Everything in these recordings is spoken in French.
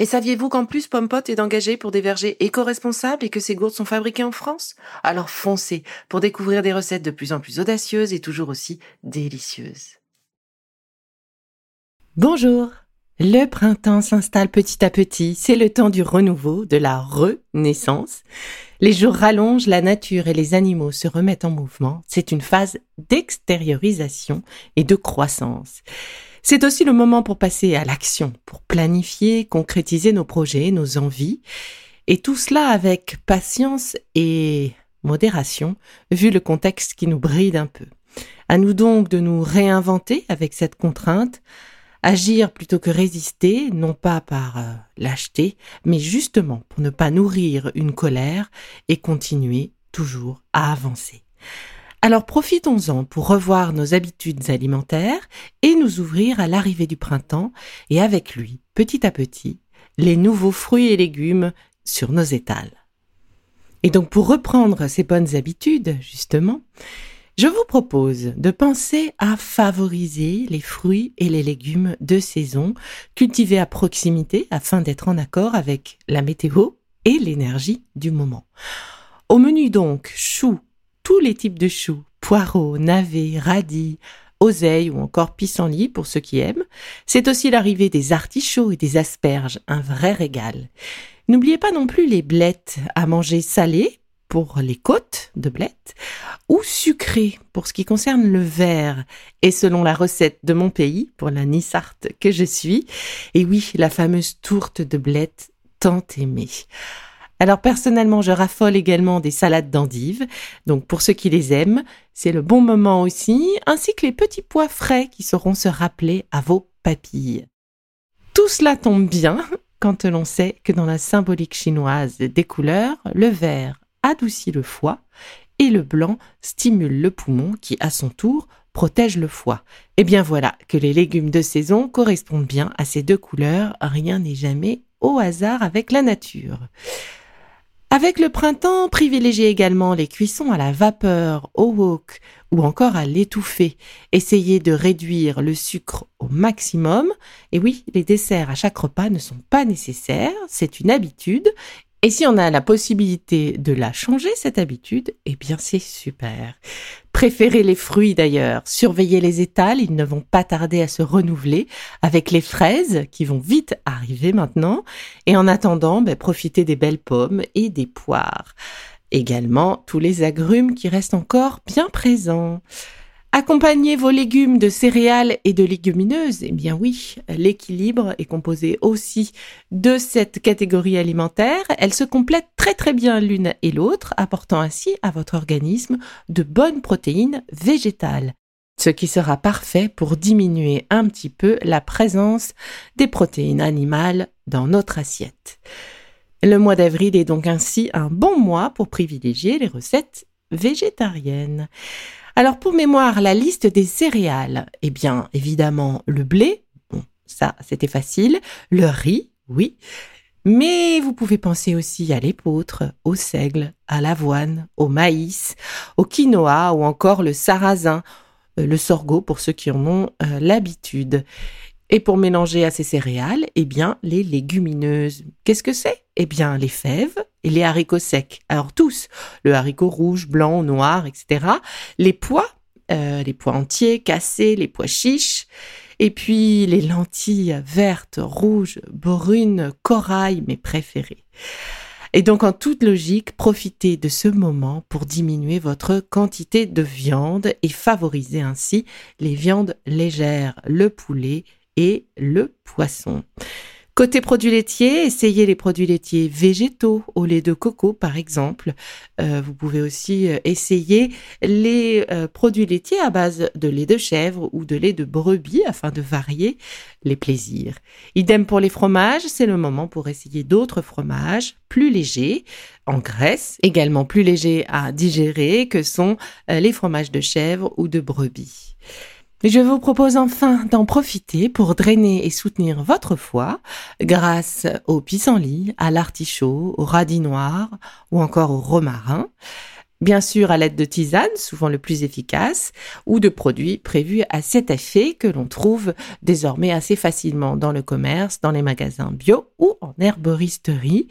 Et saviez-vous qu'en plus Pompot est engagé pour des vergers éco-responsables et que ces gourdes sont fabriquées en France? Alors foncez pour découvrir des recettes de plus en plus audacieuses et toujours aussi délicieuses. Bonjour Le printemps s'installe petit à petit, c'est le temps du renouveau, de la renaissance. Les jours rallongent, la nature et les animaux se remettent en mouvement, c'est une phase d'extériorisation et de croissance. C'est aussi le moment pour passer à l'action, pour planifier, concrétiser nos projets, nos envies, et tout cela avec patience et modération, vu le contexte qui nous bride un peu. À nous donc de nous réinventer avec cette contrainte, agir plutôt que résister, non pas par euh, lâcheté, mais justement pour ne pas nourrir une colère et continuer toujours à avancer. Alors profitons-en pour revoir nos habitudes alimentaires et nous ouvrir à l'arrivée du printemps et avec lui, petit à petit, les nouveaux fruits et légumes sur nos étals. Et donc pour reprendre ces bonnes habitudes, justement, je vous propose de penser à favoriser les fruits et les légumes de saison cultivés à proximité afin d'être en accord avec la météo et l'énergie du moment. Au menu donc, choux, tous les types de choux, poireaux, navets, radis, oseilles ou encore pissenlits pour ceux qui aiment. C'est aussi l'arrivée des artichauts et des asperges, un vrai régal. N'oubliez pas non plus les blettes à manger salées pour les côtes de blettes ou sucrées pour ce qui concerne le verre et selon la recette de mon pays pour la Nissarte que je suis. Et oui, la fameuse tourte de blettes tant aimée. Alors personnellement, je raffole également des salades d'endives. Donc pour ceux qui les aiment, c'est le bon moment aussi, ainsi que les petits pois frais qui sauront se rappeler à vos papilles. Tout cela tombe bien quand l'on sait que dans la symbolique chinoise des couleurs, le vert adoucit le foie et le blanc stimule le poumon qui, à son tour, protège le foie. Et bien voilà que les légumes de saison correspondent bien à ces deux couleurs, rien n'est jamais au hasard avec la nature. Avec le printemps, privilégiez également les cuissons à la vapeur, au wok ou encore à l'étouffée. Essayez de réduire le sucre au maximum. Et oui, les desserts à chaque repas ne sont pas nécessaires, c'est une habitude et si on a la possibilité de la changer, cette habitude, eh bien c'est super. Préférez les fruits d'ailleurs, surveillez les étals, ils ne vont pas tarder à se renouveler, avec les fraises qui vont vite arriver maintenant, et en attendant, ben, profitez des belles pommes et des poires. Également tous les agrumes qui restent encore bien présents. Accompagnez vos légumes de céréales et de légumineuses. Eh bien oui, l'équilibre est composé aussi de cette catégorie alimentaire. Elle se complète très très bien l'une et l'autre, apportant ainsi à votre organisme de bonnes protéines végétales. Ce qui sera parfait pour diminuer un petit peu la présence des protéines animales dans notre assiette. Le mois d'avril est donc ainsi un bon mois pour privilégier les recettes végétariennes. Alors pour mémoire, la liste des céréales, eh bien évidemment le blé, bon, ça c'était facile, le riz, oui, mais vous pouvez penser aussi à l'épeautre, au seigle, à l'avoine, au maïs, au quinoa ou encore le sarrasin, euh, le sorgho pour ceux qui en ont euh, l'habitude. Et pour mélanger à ces céréales, eh bien, les légumineuses. Qu'est-ce que c'est? Eh bien, les fèves les haricots secs. Alors tous, le haricot rouge, blanc, noir, etc. Les pois, euh, les pois entiers, cassés, les pois chiches. Et puis les lentilles vertes, rouges, brunes, corail, mes préférées. Et donc en toute logique, profitez de ce moment pour diminuer votre quantité de viande et favoriser ainsi les viandes légères, le poulet et le poisson. Côté produits laitiers, essayez les produits laitiers végétaux au lait de coco par exemple. Euh, vous pouvez aussi euh, essayer les euh, produits laitiers à base de lait de chèvre ou de lait de brebis afin de varier les plaisirs. Idem pour les fromages, c'est le moment pour essayer d'autres fromages plus légers en graisse, également plus légers à digérer que sont les fromages de chèvre ou de brebis. Je vous propose enfin d'en profiter pour drainer et soutenir votre foie grâce au pissenlit, à l'artichaut, au radis noir ou encore au romarin. Bien sûr à l'aide de tisanes, souvent le plus efficace, ou de produits prévus à cet effet que l'on trouve désormais assez facilement dans le commerce, dans les magasins bio ou en herboristerie.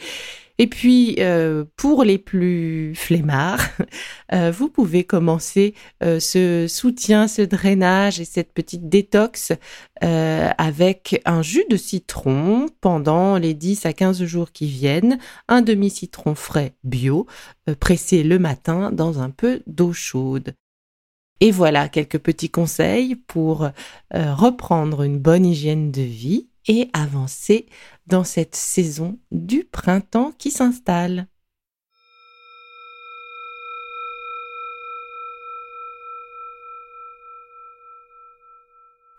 Et puis, euh, pour les plus flemmards, euh, vous pouvez commencer euh, ce soutien, ce drainage et cette petite détox avec un jus de citron pendant les 10 à 15 jours qui viennent, un demi-citron frais bio, pressé le matin dans un peu d'eau chaude. Et voilà quelques petits conseils pour reprendre une bonne hygiène de vie et avancer dans cette saison du printemps qui s'installe.